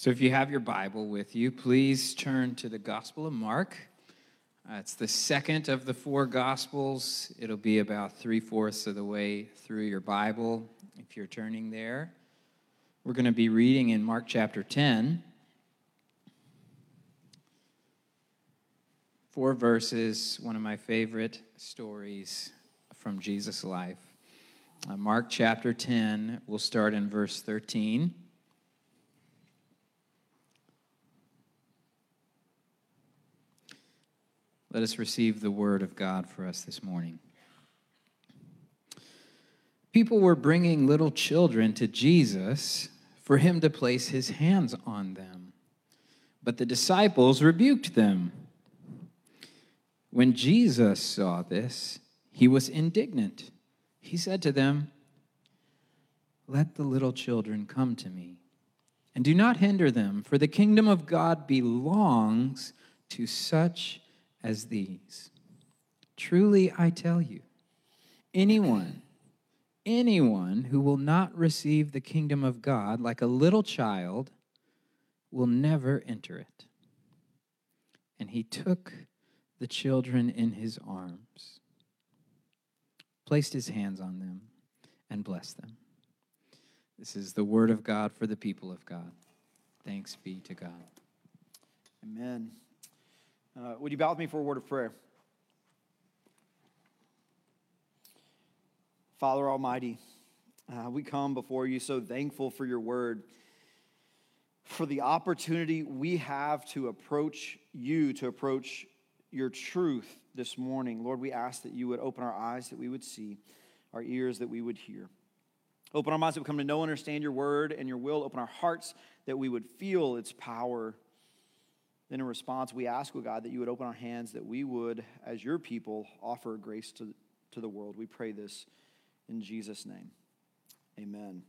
So if you have your Bible with you, please turn to the Gospel of Mark. Uh, it's the second of the four Gospels. It'll be about three fourths of the way through your Bible if you're turning there. We're going to be reading in Mark chapter 10. Four verses, one of my favorite stories from Jesus' life. Uh, Mark chapter 10, we'll start in verse 13. Let us receive the word of God for us this morning. People were bringing little children to Jesus for him to place his hands on them. But the disciples rebuked them. When Jesus saw this, he was indignant. He said to them, Let the little children come to me, and do not hinder them, for the kingdom of God belongs to such as these. Truly, I tell you, anyone, anyone who will not receive the kingdom of God like a little child will never enter it. And he took the children in his arms, placed his hands on them, and blessed them. This is the word of God for the people of God. Thanks be to God. Amen. Uh, would you bow with me for a word of prayer? Father Almighty, uh, we come before you so thankful for your word, for the opportunity we have to approach you, to approach your truth this morning. Lord, we ask that you would open our eyes, that we would see, our ears, that we would hear. Open our minds that we come to know and understand your word and your will. Open our hearts that we would feel its power then, in response, we ask, oh God, that you would open our hands, that we would, as your people, offer grace to, to the world. We pray this in Jesus' name. Amen.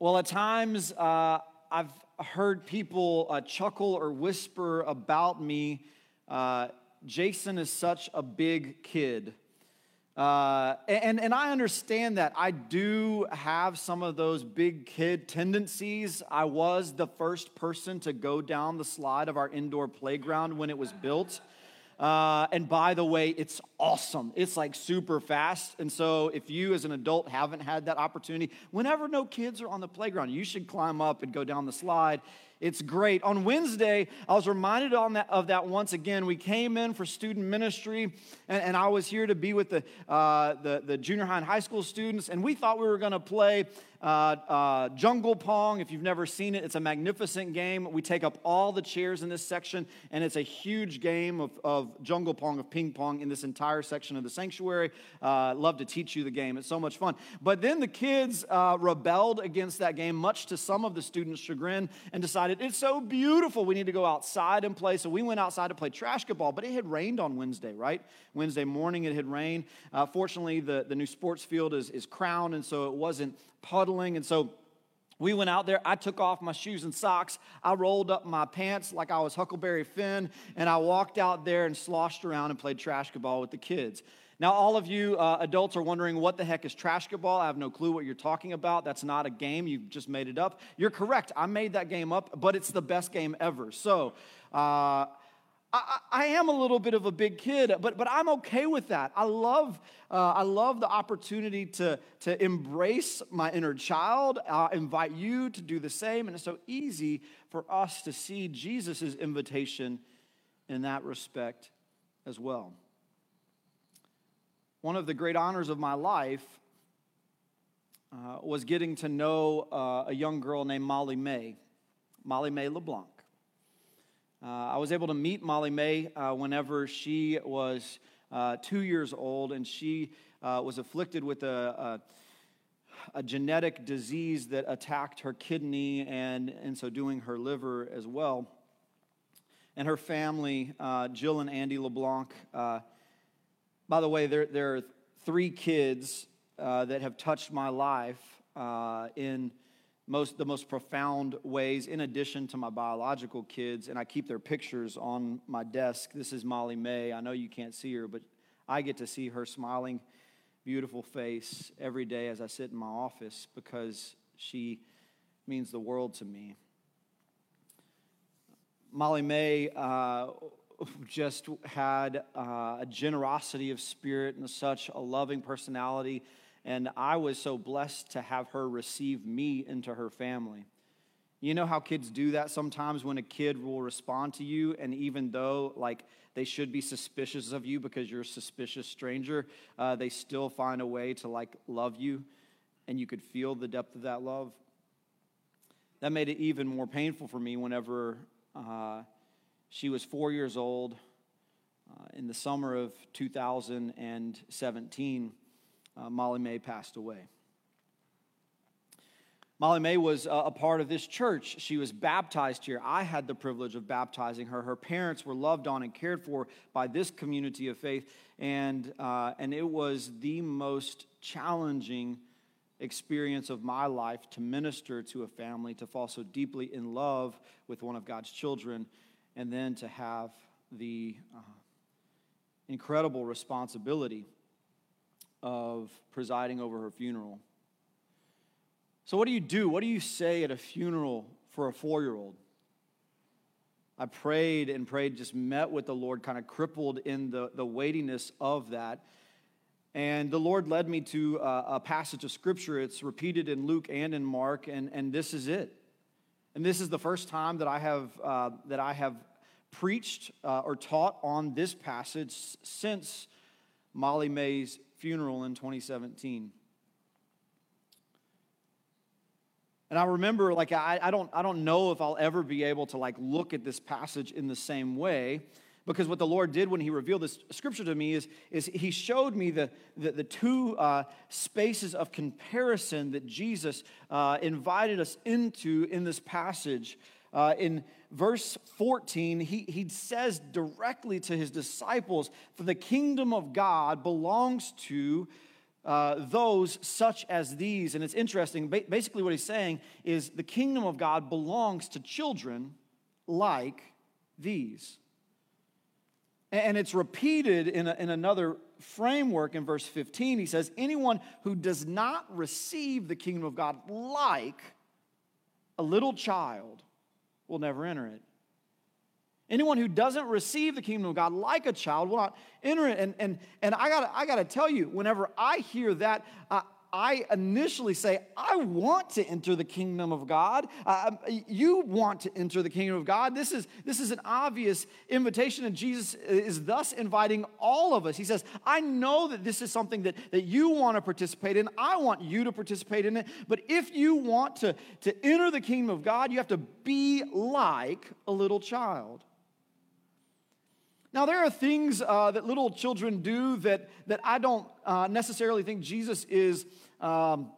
Well, at times, uh, I've heard people uh, chuckle or whisper about me. Uh, Jason is such a big kid. Uh, and, and I understand that. I do have some of those big kid tendencies. I was the first person to go down the slide of our indoor playground when it was built. Uh, and by the way, it's awesome. It's like super fast. And so, if you as an adult haven't had that opportunity, whenever no kids are on the playground, you should climb up and go down the slide. It's great. On Wednesday, I was reminded that, of that once again. We came in for student ministry, and, and I was here to be with the, uh, the, the junior high and high school students, and we thought we were going to play uh, uh, Jungle Pong. If you've never seen it, it's a magnificent game. We take up all the chairs in this section, and it's a huge game of, of Jungle Pong, of ping pong in this entire section of the sanctuary. Uh, love to teach you the game. It's so much fun. But then the kids uh, rebelled against that game, much to some of the students' chagrin, and decided it's so beautiful. We need to go outside and play. So we went outside to play trash ball, but it had rained on Wednesday, right? Wednesday morning it had rained. Uh, fortunately, the, the new sports field is, is crowned, and so it wasn't puddling. And so we went out there. I took off my shoes and socks. I rolled up my pants like I was Huckleberry Finn, and I walked out there and sloshed around and played trash ball with the kids. Now, all of you uh, adults are wondering what the heck is trash ball. I have no clue what you're talking about. That's not a game. You've just made it up. You're correct. I made that game up, but it's the best game ever. So, uh, I, I, am a little bit of a big kid, but, but I'm okay with that. I love, uh, I love the opportunity to, to embrace my inner child. I invite you to do the same. And it's so easy for us to see Jesus' invitation in that respect as well. One of the great honors of my life uh, was getting to know uh, a young girl named Molly May, Molly May LeBlanc. Uh, I was able to meet Molly May uh, whenever she was uh, two years old, and she uh, was afflicted with a, a, a, genetic disease that attacked her kidney and, in so doing, her liver as well. And her family, Jill and Andy LeBlanc, by the way, there, there are three kids that have touched my life in most the most profound ways in addition to my biological kids and i keep their pictures on my desk this is molly may i know you can't see her but i get to see her smiling beautiful face every day as i sit in my office because she means the world to me. Molly May uh, just had uh, a generosity of spirit and such a loving personality. And I was so blessed to have her receive me into her family. You know how kids do that sometimes when a kid will respond to you, and even though, like, they should be suspicious of you because you're a suspicious stranger, uh, they still find a way to, like, love you, and you could feel the depth of that love. That made it even more painful for me whenever uh, she was four years old uh, in the summer of 2017. Uh, Molly May passed away. Molly May was a part of this church. She was baptized here. I had the privilege of baptizing her. Her parents were loved on and cared for by this community of faith, and, uh, and it was the most challenging experience of my life to minister to a family, to fall so deeply in love with one of God's children, and then to have the uh, incredible responsibility of presiding over her funeral. So, what do you do? What do you say at a funeral for a four year old? I prayed and prayed, just met with the Lord, kind of crippled in the, the weightiness of that. And the Lord led me to a, a passage of scripture. It's repeated in Luke and in Mark, and, and this is it. And this is the first time that I have, uh, that I have preached uh, or taught on this passage since Molly May's funeral in 2017. And I remember, like, I, I, don't, I don't know if I'll ever be able to, like, look at this passage in the same way. Because what the Lord did when He revealed this scripture to me is, is He showed me the, the, the two uh, spaces of comparison that Jesus uh, invited us into in this passage. Uh, in verse 14, he, he says directly to his disciples, For the kingdom of God belongs to uh, those such as these. And it's interesting. basically, what he's saying is the kingdom of God belongs to children like these. And it's repeated in, a, in another framework in verse 15. He says, Anyone who does not receive the kingdom of God like a little child will never enter it. Anyone who doesn't receive the kingdom of God like a child will not enter it. And, and, and I got I to tell you, whenever I hear that, I initially say, I want to enter the kingdom of God. Uh, you want to enter the kingdom of God. This is, this is an obvious invitation, and Jesus is thus inviting all of us. He says, I know that this is something that, that you want to participate in. I want you to participate in it. But if you want to, to enter the kingdom of God, you have to be like a little child. Now, there are things uh, that little children do that, that I don't uh, necessarily think Jesus is, um,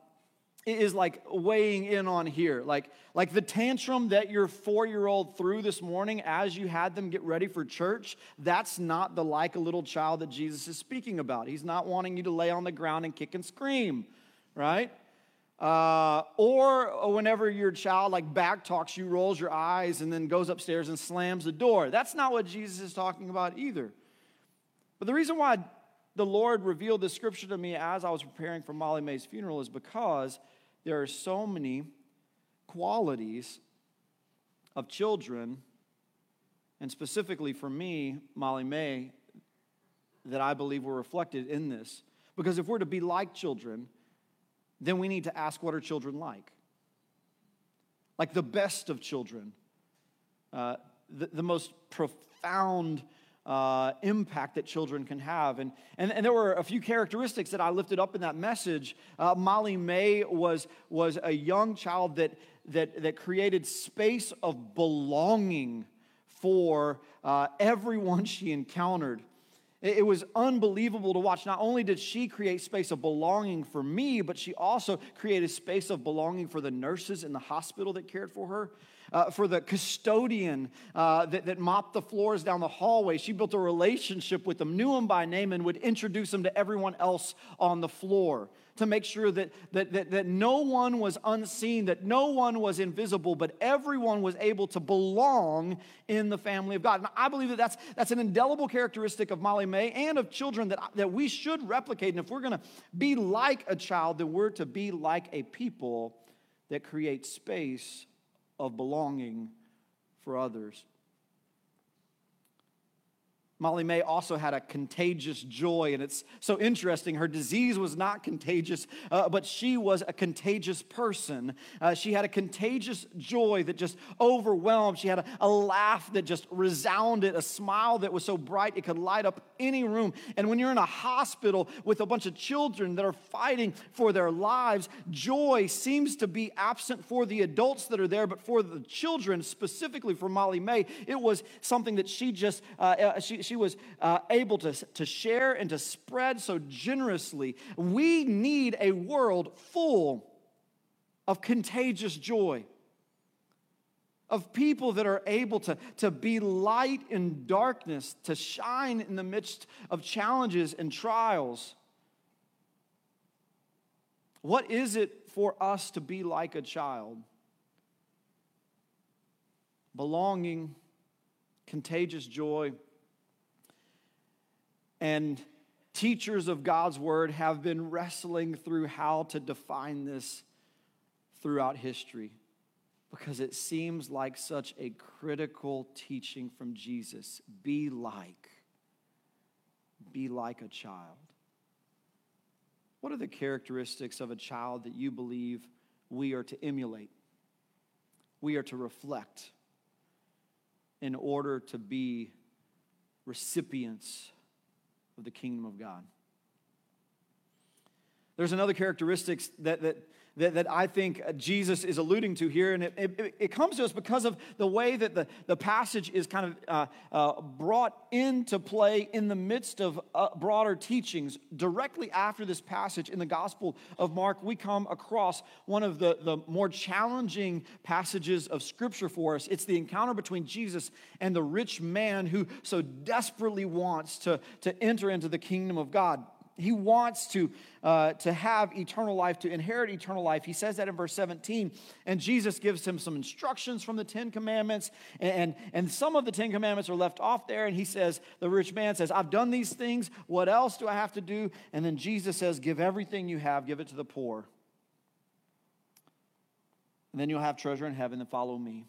is like weighing in on here. Like, like the tantrum that your four year old threw this morning as you had them get ready for church, that's not the like a little child that Jesus is speaking about. He's not wanting you to lay on the ground and kick and scream, right? Uh, or whenever your child like back talks you, rolls your eyes, and then goes upstairs and slams the door. That's not what Jesus is talking about either. But the reason why the Lord revealed this scripture to me as I was preparing for Molly May's funeral is because there are so many qualities of children, and specifically for me, Molly May, that I believe were reflected in this. Because if we're to be like children, then we need to ask what are children like? Like the best of children, uh, the, the most profound uh, impact that children can have. And, and, and, there were a few characteristics that I lifted up in that message. Uh, Molly May was, was a young child that, that, that created space of belonging for uh, everyone she encountered. It was unbelievable to watch. Not only did she create space of belonging for me, but she also created space of belonging for the nurses in the hospital that cared for her, uh, for the custodian uh, that, that mopped the floors down the hallway. She built a relationship with them, knew them by name, and would introduce them to everyone else on the floor to make sure that, that, that, that no one was unseen, that no one was invisible, but everyone was able to belong in the family of God. And I believe that that's, that's an indelible characteristic of Molly May and of children that, that we should replicate. And if we're going to be like a child, then we're to be like a people that create space of belonging for others. Molly May also had a contagious joy, and it's so interesting. Her disease was not contagious, uh, but she was a contagious person. Uh, she had a contagious joy that just overwhelmed. She had a, a, laugh that just resounded, a smile that was so bright it could light up any room. And when you're in a hospital with a bunch of children that are fighting for their lives, joy seems to be absent for the adults that are there, but for the children, specifically for Molly May, it was something that she just, uh, uh she, she was uh, able to, to share and to spread so generously. We need a world full of contagious joy, of people that are able to, to be light in darkness, to shine in the midst of challenges and trials. What is it for us to be like a child? Belonging, contagious joy, and teachers of God's word have been wrestling through how to define this throughout history because it seems like such a critical teaching from Jesus. Be like, be like a child. What are the characteristics of a child that you believe we are to emulate? We are to reflect in order to be recipients of the kingdom of God. There's another characteristic that, that, that, that I think Jesus is alluding to here, and it, it, it, comes to us because of the way that the, the passage is kind of uh, uh, brought into play in the midst of uh, broader teachings. Directly after this passage in the Gospel of Mark, we come across one of the, the more challenging passages of Scripture for us. It's the encounter between Jesus and the rich man who so desperately wants to, to enter into the kingdom of God he wants to, uh, to have eternal life, to inherit eternal life. He says that in verse 17. And Jesus gives him some instructions from the Ten Commandments. And, and some of the Ten Commandments are left off there. And he says, the rich man says, I've done these things. What else do I have to do? And then Jesus says, Give everything you have, give it to the poor. And then you'll have treasure in heaven, and follow me.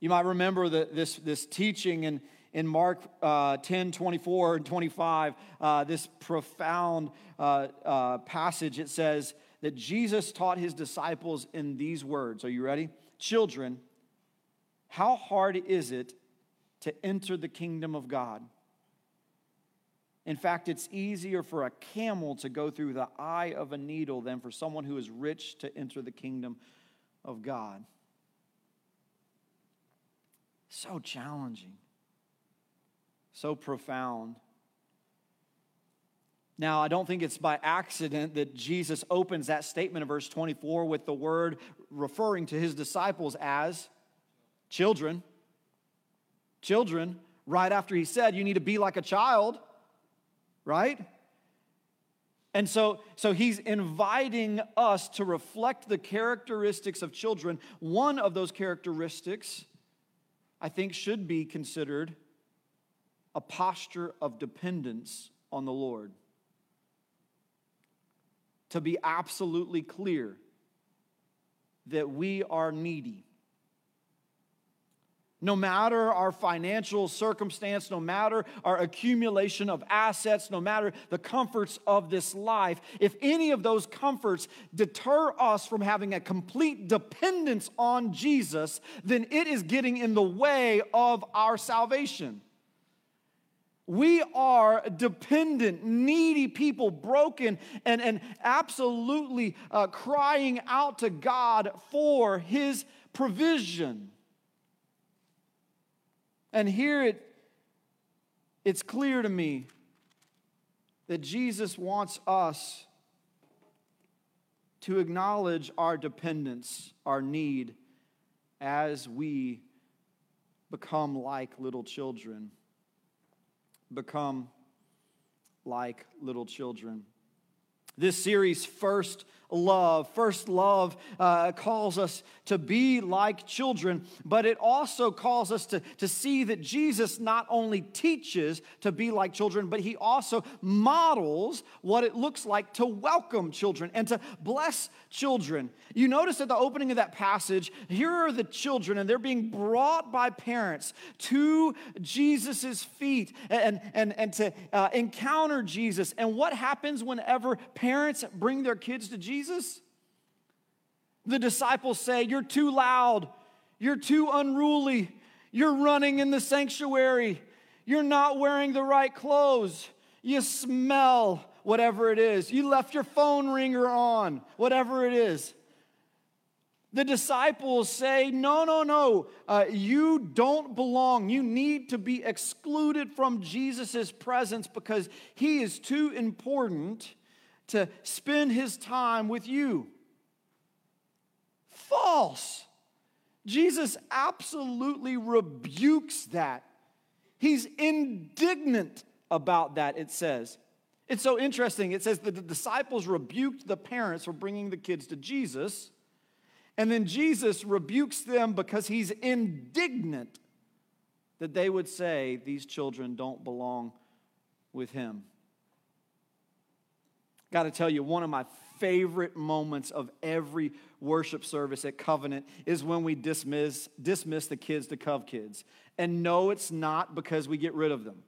You might remember the, this, this teaching and in Mark uh, 10 24 and 25, uh, this profound uh, uh, passage, it says that Jesus taught his disciples in these words. Are you ready? Children, how hard is it to enter the kingdom of God? In fact, it's easier for a camel to go through the eye of a needle than for someone who is rich to enter the kingdom of God. So challenging so profound. Now, I don't think it's by accident that Jesus opens that statement of verse 24 with the word referring to his disciples as children. Children, right after he said, You need to be like a child, right? And so, so he's inviting us to reflect the characteristics of children. One of those characteristics, I think, should be considered a posture of dependence on the Lord. To be absolutely clear that we are needy. No matter our financial circumstance, no matter our accumulation of assets, no matter the comforts of this life, if any of those comforts deter us from having a complete dependence on Jesus, then it is getting in the way of our salvation. We are dependent, needy people, broken, and, and absolutely uh, crying out to God for His provision. And here it, it's clear to me that Jesus wants us to acknowledge our dependence, our need, as we become like little children become like little children. This series, First love. First love uh, calls us to be like children, but it also calls us to, to see that Jesus not only teaches to be like children, but he also models what it looks like to welcome children and to bless children. You notice at the opening of that passage, here are the children, and they're being brought by parents to Jesus' feet and, and, and to uh, encounter Jesus. And what happens whenever parents bring their kids to Jesus? The disciples say, You're too loud, you're too unruly, you're running in the sanctuary, you're not wearing the right clothes, you smell whatever it is, you left your phone ringer on, whatever it is. The disciples say, No, no, no, uh, you don't belong. You need to be excluded from Jesus' presence because he is too important to spend his time with you false. Jesus absolutely rebukes that. He's indignant about that, it says. It's so interesting. It says that the disciples rebuked the parents for bringing the kids to Jesus, and then Jesus rebukes them because he's indignant that they would say these children don't belong with him. Got to tell you, one of my favorite moments of every worship service at Covenant is when we dismiss, dismiss the kids to Cov Kids. And no, it's not because we get rid of them.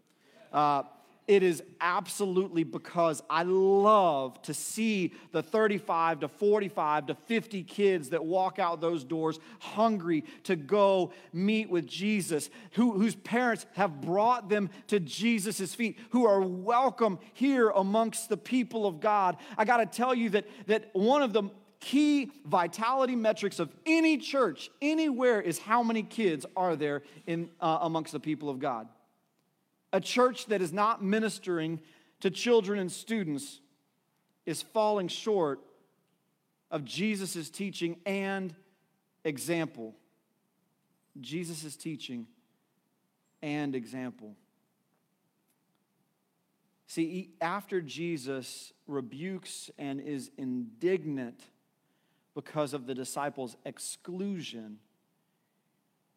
Uh, it is absolutely because I love to see the 35 to 45 to 50 kids that walk out those doors hungry to go meet with Jesus, who, whose parents have brought them to Jesus' feet, who are welcome here amongst the people of God. I got to tell you that, that one of the key vitality metrics of any church anywhere is how many kids are there in, uh, amongst the people of God a church that is not ministering to children and students is falling short of Jesus' teaching and example. Jesus' teaching and example. See, after Jesus rebukes and is indignant because of the disciples' exclusion,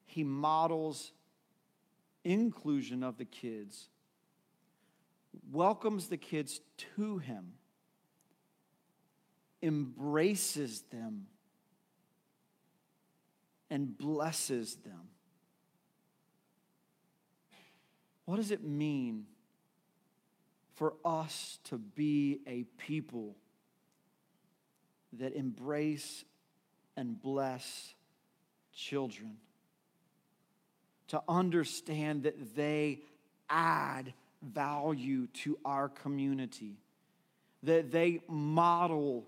he models inclusion of the kids, welcomes the kids to him, embraces them, and blesses them. What does it mean for us to be a people that embrace and bless children? To understand that they add value to our community, that they model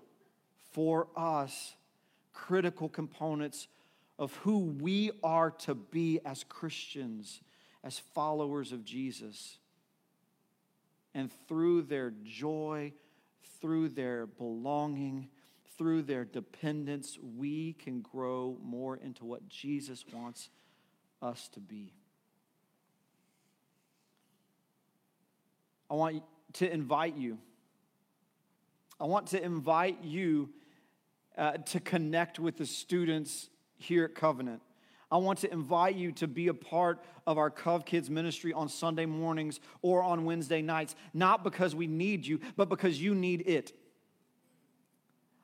for us critical components of who we are to be as Christians, as followers of Jesus. And through their joy, through their belonging, through their dependence, we can grow more into what Jesus wants us to be. I want to invite you. I want to invite you uh, to connect with the students here at Covenant. I want to invite you to be a part of our Cov Kids ministry on Sunday mornings or on Wednesday nights, not because we need you, but because you need it.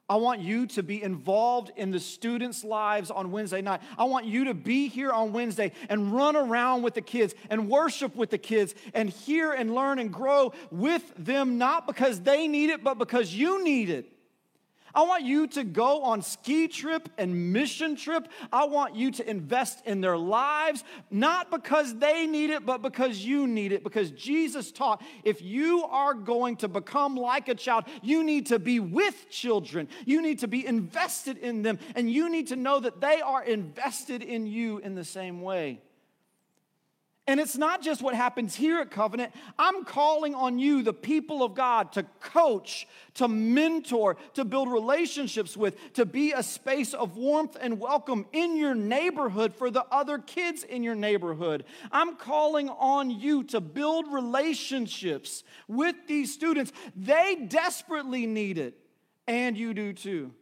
I want you to be involved in the students' lives on Wednesday night. I want you to be here on Wednesday and run around with the kids and worship with the kids and hear and learn and grow with them, not because they need it, but because you need it. I want you to go on ski trip and mission trip. I want you to invest in their lives, not because they need it, but because you need it. Because Jesus taught if you are going to become like a child, you need to be with children. You need to be invested in them, and you need to know that they are invested in you in the same way. And it's not just what happens here at Covenant. I'm calling on you, the people of God, to coach, to mentor, to build relationships with, to be a space of warmth and welcome in your neighborhood for the other kids in your neighborhood. I'm calling on you to build relationships with these students. They desperately need it, and you do too.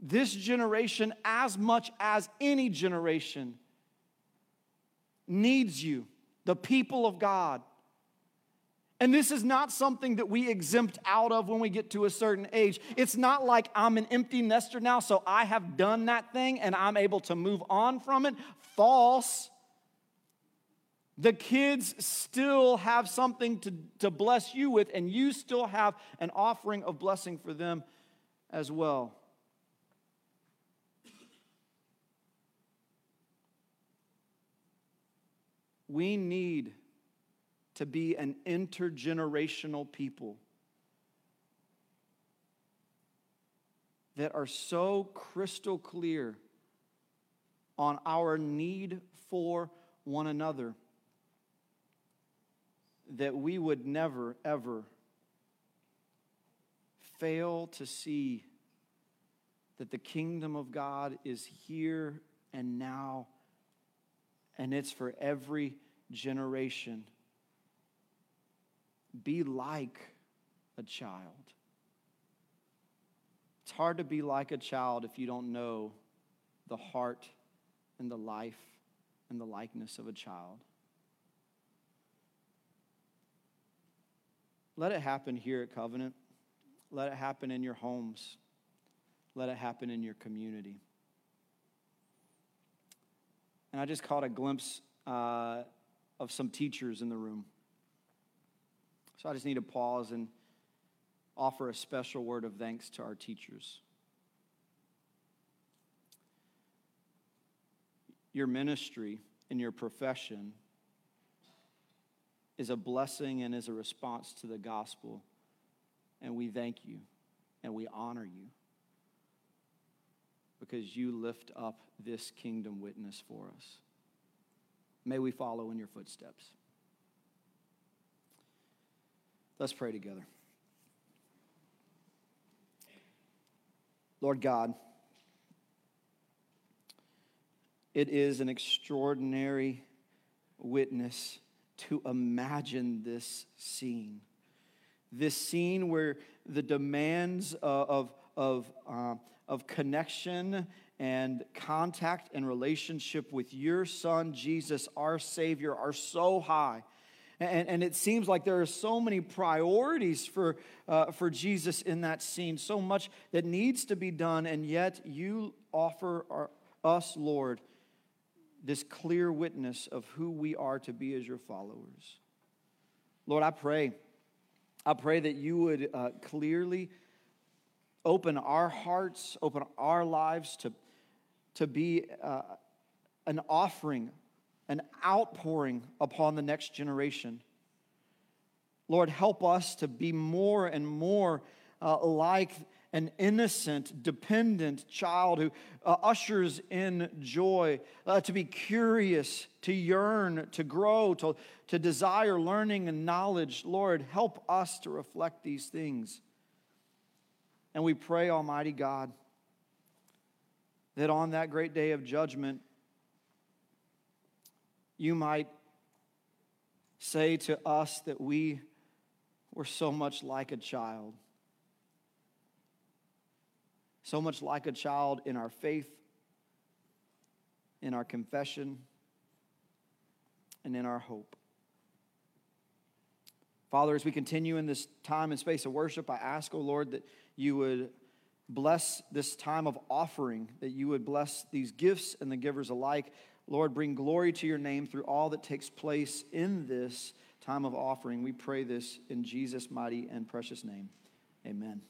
This generation, as much as any generation, needs you, the people of God. And this is not something that we exempt out of when we get to a certain age. It's not like I'm an empty nester now, so I have done that thing and I'm able to move on from it. False. The kids still have something to, to bless you with, and you still have an offering of blessing for them as well. We need to be an intergenerational people that are so crystal clear on our need for one another that we would never, ever fail to see that the kingdom of God is here and now and it's for every generation. Be like a child. It's hard to be like a child if you don't know the heart and the life and the likeness of a child. Let it happen here at Covenant. Let it happen in your homes. Let it happen in your community. And I just caught a glimpse uh, of some teachers in the room. So I just need to pause and offer a special word of thanks to our teachers. Your ministry and your profession is a blessing and is a response to the gospel. And we thank you and we honor you because you lift up this kingdom witness for us. May we follow in your footsteps. Let's pray together. Lord God, it is an extraordinary witness to imagine this scene. This scene where the demands of, of, uh, of connection and contact and relationship with your son, Jesus, our Savior, are so high. And, and it seems like there are so many priorities for, uh, for Jesus in that scene, so much that needs to be done, and yet you offer our, us, Lord, this clear witness of who we are to be as your followers. Lord, I pray, I pray that you would uh, clearly open our hearts, open our lives to, to be uh, an offering, an outpouring upon the next generation. Lord, help us to be more and more uh, like an innocent, dependent child who uh, ushers in joy, uh, to be curious, to yearn, to grow, to, to desire learning and knowledge. Lord, help us to reflect these things. And we pray, Almighty God, that on that great day of judgment, you might say to us that we were so much like a child. So much like a child in our faith, in our confession, and in our hope. Father, as we continue in this time and space of worship, I ask, O oh Lord, that you would bless this time of offering, that you would bless these gifts and the givers alike. Lord, bring glory to your name through all that takes place in this time of offering. We pray this in Jesus' mighty and precious name. Amen.